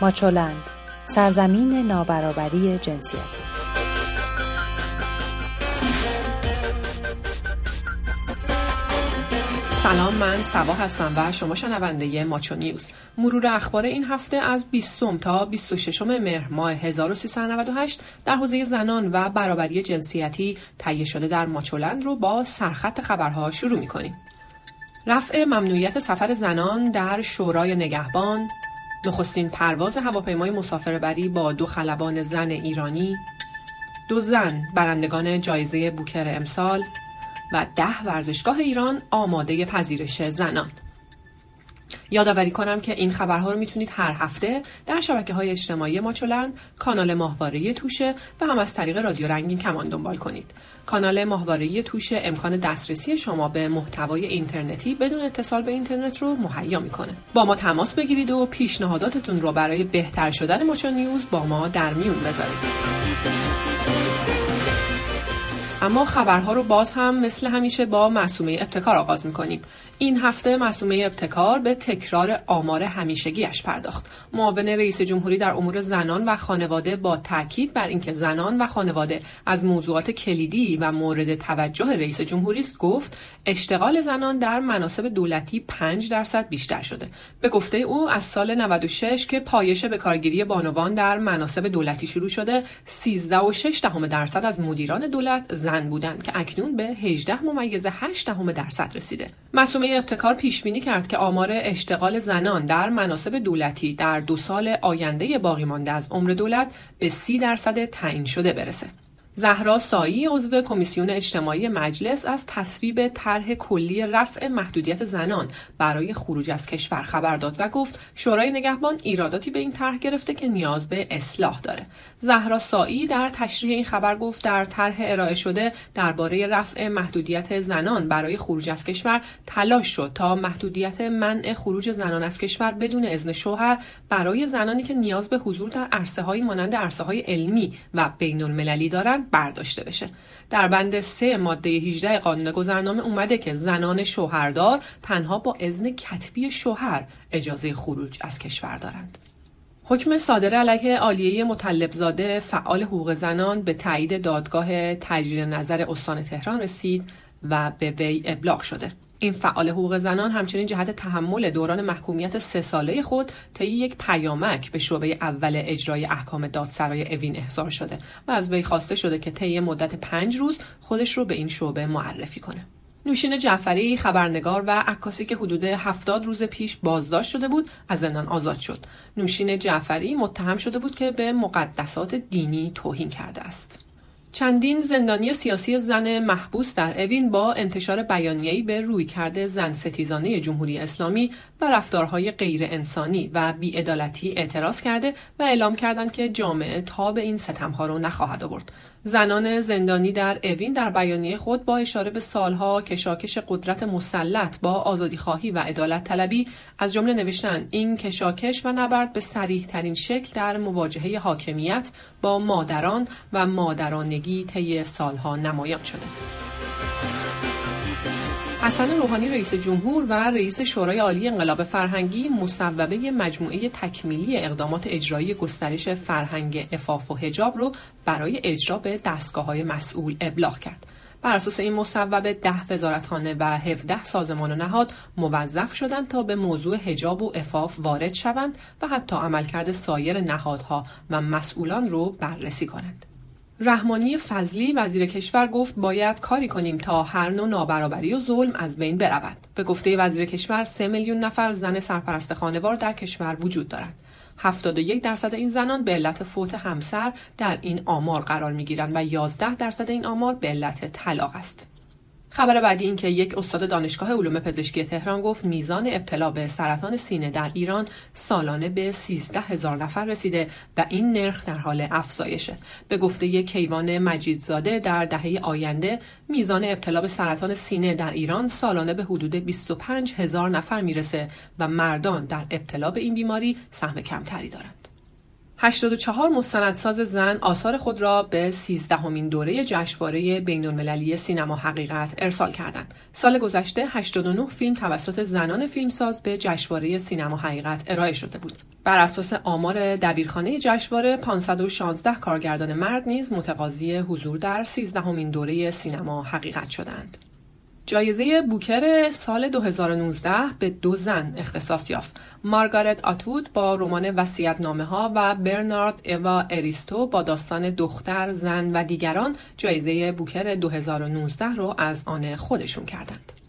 ماچولند سرزمین نابرابری جنسیتی سلام من سوا هستم و شما شنونده ماچو نیوز مرور اخبار این هفته از 20 تا 26 مهر ماه 1398 در حوزه زنان و برابری جنسیتی تهیه شده در ماچولند رو با سرخط خبرها شروع می کنیم. رفع ممنوعیت سفر زنان در شورای نگهبان نخستین پرواز هواپیمای مسافربری با دو خلبان زن ایرانی دو زن برندگان جایزه بوکر امسال و ده ورزشگاه ایران آماده پذیرش زنان. یادآوری کنم که این خبرها رو می‌تونید هر هفته در شبکه های اجتماعی ماچولند کانال ماهواره توشه و هم از طریق رادیو رنگین کمان دنبال کنید. کانال ماهواره توشه امکان دسترسی شما به محتوای اینترنتی بدون اتصال به اینترنت رو مهیا می‌کنه. با ما تماس بگیرید و پیشنهاداتتون رو برای بهتر شدن ماچو نیوز با ما در میون بذارید. اما خبرها رو باز هم مثل همیشه با معصومه ابتکار آغاز می‌کنیم. این هفته معصومه ابتکار به تکرار آمار همیشگیش پرداخت. معاون رئیس جمهوری در امور زنان و خانواده با تاکید بر اینکه زنان و خانواده از موضوعات کلیدی و مورد توجه رئیس جمهوری است گفت اشتغال زنان در مناسب دولتی 5 درصد بیشتر شده. به گفته او از سال 96 که پایش به کارگیری بانوان در مناسب دولتی شروع شده 13.6 دهم درصد از مدیران دولت زن بودند که اکنون به 18 ممیز 8 دهم درصد رسیده مسومه ابتکار پیش بینی کرد که آمار اشتغال زنان در مناسب دولتی در دو سال آینده باقی مانده از عمر دولت به سی درصد تعیین شده برسه. زهرا سایی عضو کمیسیون اجتماعی مجلس از تصویب طرح کلی رفع محدودیت زنان برای خروج از کشور خبر داد و گفت شورای نگهبان ایراداتی به این طرح گرفته که نیاز به اصلاح داره. زهرا سایی در تشریح این خبر گفت در طرح ارائه شده درباره رفع محدودیت زنان برای خروج از کشور تلاش شد تا محدودیت منع خروج زنان از کشور بدون اذن شوهر برای زنانی که نیاز به حضور در عرصه های مانند عرصه های علمی و بین المللی دارند برداشته بشه. در بند سه ماده 18 قانون گذرنامه اومده که زنان شوهردار تنها با اذن کتبی شوهر اجازه خروج از کشور دارند. حکم صادر علیه عالیه مطلبزاده فعال حقوق زنان به تایید دادگاه تجدید نظر استان تهران رسید و به وی ابلاغ شده. این فعال حقوق زنان همچنین جهت تحمل دوران محکومیت سه ساله خود طی یک پیامک به شعبه اول اجرای احکام دادسرای اوین احضار شده و از وی خواسته شده که طی مدت پنج روز خودش رو به این شعبه معرفی کنه. نوشین جعفری خبرنگار و عکاسی که حدود هفتاد روز پیش بازداشت شده بود از زندان آزاد شد. نوشین جعفری متهم شده بود که به مقدسات دینی توهین کرده است. چندین زندانی سیاسی زن محبوس در اوین با انتشار بیانیه‌ای به روی کرده زن ستیزانه جمهوری اسلامی و رفتارهای غیر انسانی و بیعدالتی اعتراض کرده و اعلام کردند که جامعه تا به این ستمها را نخواهد آورد. زنان زندانی در اوین در بیانیه خود با اشاره به سالها کشاکش قدرت مسلط با آزادی خواهی و عدالت طلبی از جمله نوشتن این کشاکش و نبرد به سریح ترین شکل در مواجهه حاکمیت با مادران و مادرانگی طی سالها نمایان شده. حسن روحانی رئیس جمهور و رئیس شورای عالی انقلاب فرهنگی مصوبه مجموعه تکمیلی اقدامات اجرایی گسترش فرهنگ افاف و حجاب رو برای اجرا به دستگاه های مسئول ابلاغ کرد. بر اساس این مصوبه ده وزارتخانه و 17 سازمان و نهاد موظف شدند تا به موضوع حجاب و افاف وارد شوند و حتی عملکرد سایر نهادها و مسئولان رو بررسی کنند. رحمانی فضلی وزیر کشور گفت باید کاری کنیم تا هر نوع نابرابری و ظلم از بین برود. به گفته وزیر کشور سه میلیون نفر زن سرپرست خانوار در کشور وجود دارند. 71 درصد این زنان به علت فوت همسر در این آمار قرار می گیرند و 11 درصد این آمار به علت طلاق است. خبر بعدی این که یک استاد دانشگاه علوم پزشکی تهران گفت میزان ابتلا به سرطان سینه در ایران سالانه به 13 هزار نفر رسیده و این نرخ در حال افزایشه. به گفته کیوان مجیدزاده در دهه آینده میزان ابتلا به سرطان سینه در ایران سالانه به حدود 25 هزار نفر می‌رسه و مردان در ابتلا به این بیماری سهم کمتری دارند. 84 مستندساز زن آثار خود را به 13 همین دوره جشنواره بین المللی سینما حقیقت ارسال کردند. سال گذشته 89 فیلم توسط زنان فیلمساز به جشنواره سینما حقیقت ارائه شده بود. بر اساس آمار دبیرخانه جشنواره 516 کارگردان مرد نیز متقاضی حضور در 13 همین دوره سینما حقیقت شدند. جایزه بوکر سال 2019 به دو زن اختصاص یافت. مارگارت آتود با رمان وسیعت نامه ها و برنارد اوا اریستو با داستان دختر، زن و دیگران جایزه بوکر 2019 رو از آن خودشون کردند.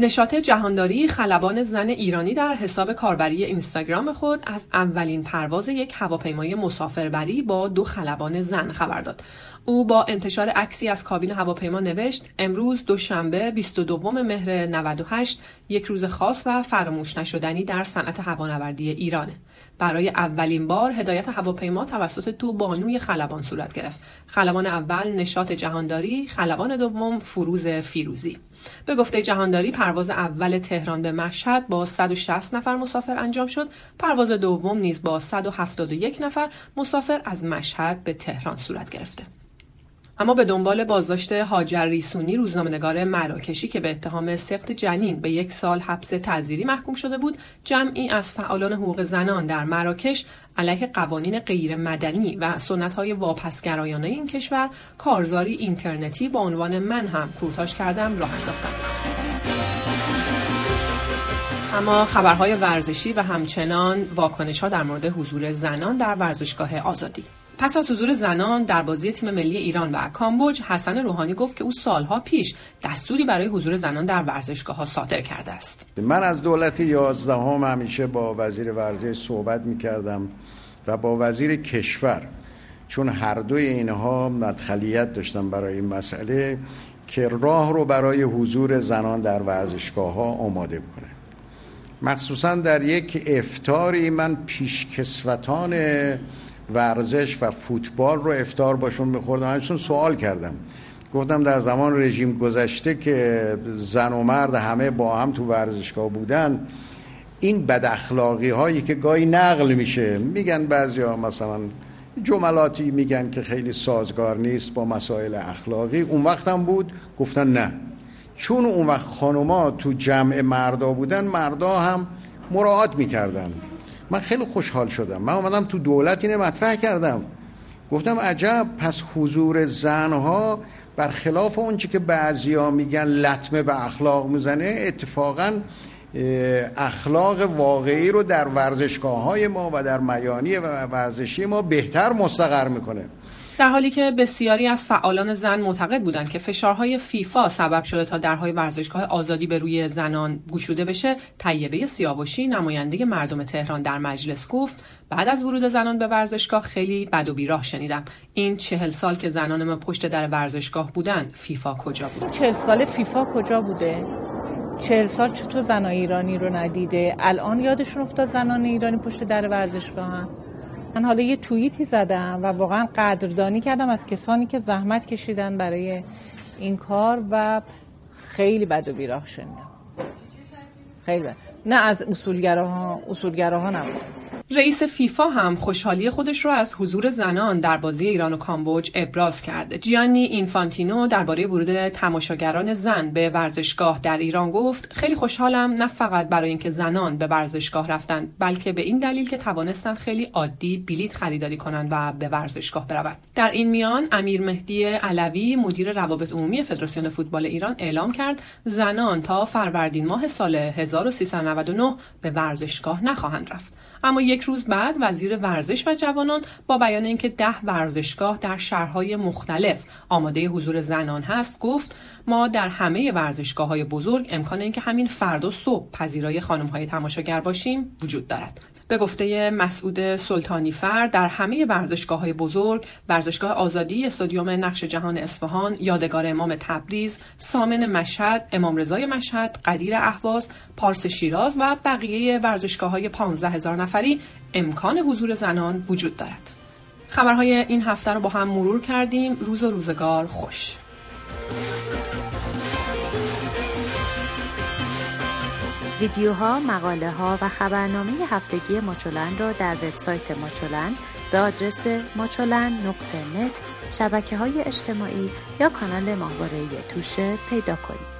نشاط جهانداری خلبان زن ایرانی در حساب کاربری اینستاگرام خود از اولین پرواز یک هواپیمای مسافربری با دو خلبان زن خبر داد. او با انتشار عکسی از کابین هواپیما نوشت امروز دوشنبه 22 مهر 98 یک روز خاص و فراموش نشدنی در صنعت هوانوردی ایرانه. برای اولین بار هدایت هواپیما توسط دو بانوی خلبان صورت گرفت. خلبان اول نشاط جهانداری، خلبان دوم فروز فیروزی. به گفته جهانداری پرواز اول تهران به مشهد با 160 نفر مسافر انجام شد. پرواز دوم نیز با 171 نفر مسافر از مشهد به تهران صورت گرفته. اما به دنبال بازداشت هاجر ریسونی روزنامه‌نگار مراکشی که به اتهام سفت جنین به یک سال حبس تعزیری محکوم شده بود جمعی از فعالان حقوق زنان در مراکش علیه قوانین غیر مدنی و سنت‌های واپسگرایانه این کشور کارزاری اینترنتی با عنوان من هم کورتاش کردم راه انداختند اما خبرهای ورزشی و همچنان واکنش ها در مورد حضور زنان در ورزشگاه آزادی. پس از حضور زنان در بازی تیم ملی ایران و کامبوج حسن روحانی گفت که او سالها پیش دستوری برای حضور زنان در ورزشگاه ها صادر کرده است. من از دولت یازدهم همیشه با وزیر ورزش صحبت می کردم و با وزیر کشور چون هر دوی اینها مدخلیت داشتن برای این مسئله که راه رو برای حضور زنان در ورزشگاه ها آماده بکنه مخصوصا در یک افتاری من پیشکسوتان ورزش و فوتبال رو افتار باشون میخوردم. همچون سوال کردم. گفتم در زمان رژیم گذشته که زن و مرد همه با هم تو ورزشگاه بودن این بد اخلاقی هایی که گاهی نقل میشه میگن بعضی ها مثلا جملاتی میگن که خیلی سازگار نیست با مسائل اخلاقی. اون وقت هم بود گفتن نه. چون اون وقت خانوما تو جمع مردا بودن مردا هم مراعات می‌کردن. من خیلی خوشحال شدم. من اومدم تو دولت اینه مطرح کردم. گفتم عجب پس حضور زنها برخلاف اونچه که بعضیا میگن لطمه به اخلاق می‌زنه اتفاقا اخلاق واقعی رو در ورزشگاه های ما و در میانی و ورزشی ما بهتر مستقر می‌کنه. در حالی که بسیاری از فعالان زن معتقد بودند که فشارهای فیفا سبب شده تا درهای ورزشگاه آزادی به روی زنان گشوده بشه طیبه سیاوشی نماینده مردم تهران در مجلس گفت بعد از ورود زنان به ورزشگاه خیلی بد و بیراه شنیدم. این چهل سال که زنان ما پشت در ورزشگاه بودند فیفا کجا بود؟ چهل سال فیفا کجا بوده؟ چهل سال چطور زنان ایرانی رو ندیده؟ الان یادشون افتاد زنان ایرانی پشت در ورزشگاه من حالا یه توییتی زدم و واقعا قدردانی کردم از کسانی که زحمت کشیدن برای این کار و خیلی بد و بیراه شنیدم خیلی بد. نه از اصولگراها اصولگراها نبود رئیس فیفا هم خوشحالی خودش رو از حضور زنان در بازی ایران و کامبوج ابراز کرد. جیانی اینفانتینو درباره ورود تماشاگران زن به ورزشگاه در ایران گفت خیلی خوشحالم نه فقط برای اینکه زنان به ورزشگاه رفتن بلکه به این دلیل که توانستن خیلی عادی بلیت خریداری کنند و به ورزشگاه بروند. در این میان امیر مهدی علوی مدیر روابط عمومی فدراسیون فوتبال ایران اعلام کرد زنان تا فروردین ماه سال 1399 به ورزشگاه نخواهند رفت. اما یک روز بعد وزیر ورزش و جوانان با بیان اینکه ده ورزشگاه در شهرهای مختلف آماده حضور زنان هست گفت ما در همه ورزشگاه های بزرگ امکان اینکه همین فردا صبح پذیرای خانم های تماشاگر باشیم وجود دارد. به گفته مسعود سلطانی فر در همه ورزشگاه های بزرگ ورزشگاه آزادی استادیوم نقش جهان اصفهان یادگار امام تبریز سامن مشهد امام رضای مشهد قدیر اهواز پارس شیراز و بقیه ورزشگاه های 15 هزار نفری امکان حضور زنان وجود دارد. خبرهای این هفته رو با هم مرور کردیم. روز و روزگار خوش. ویدیوها، مقاله ها و خبرنامه هفتگی ماچولن را در وبسایت ماچولن به آدرس ماچولن نقطه شبکه های اجتماعی یا کانال ماهواره توشه پیدا کنید.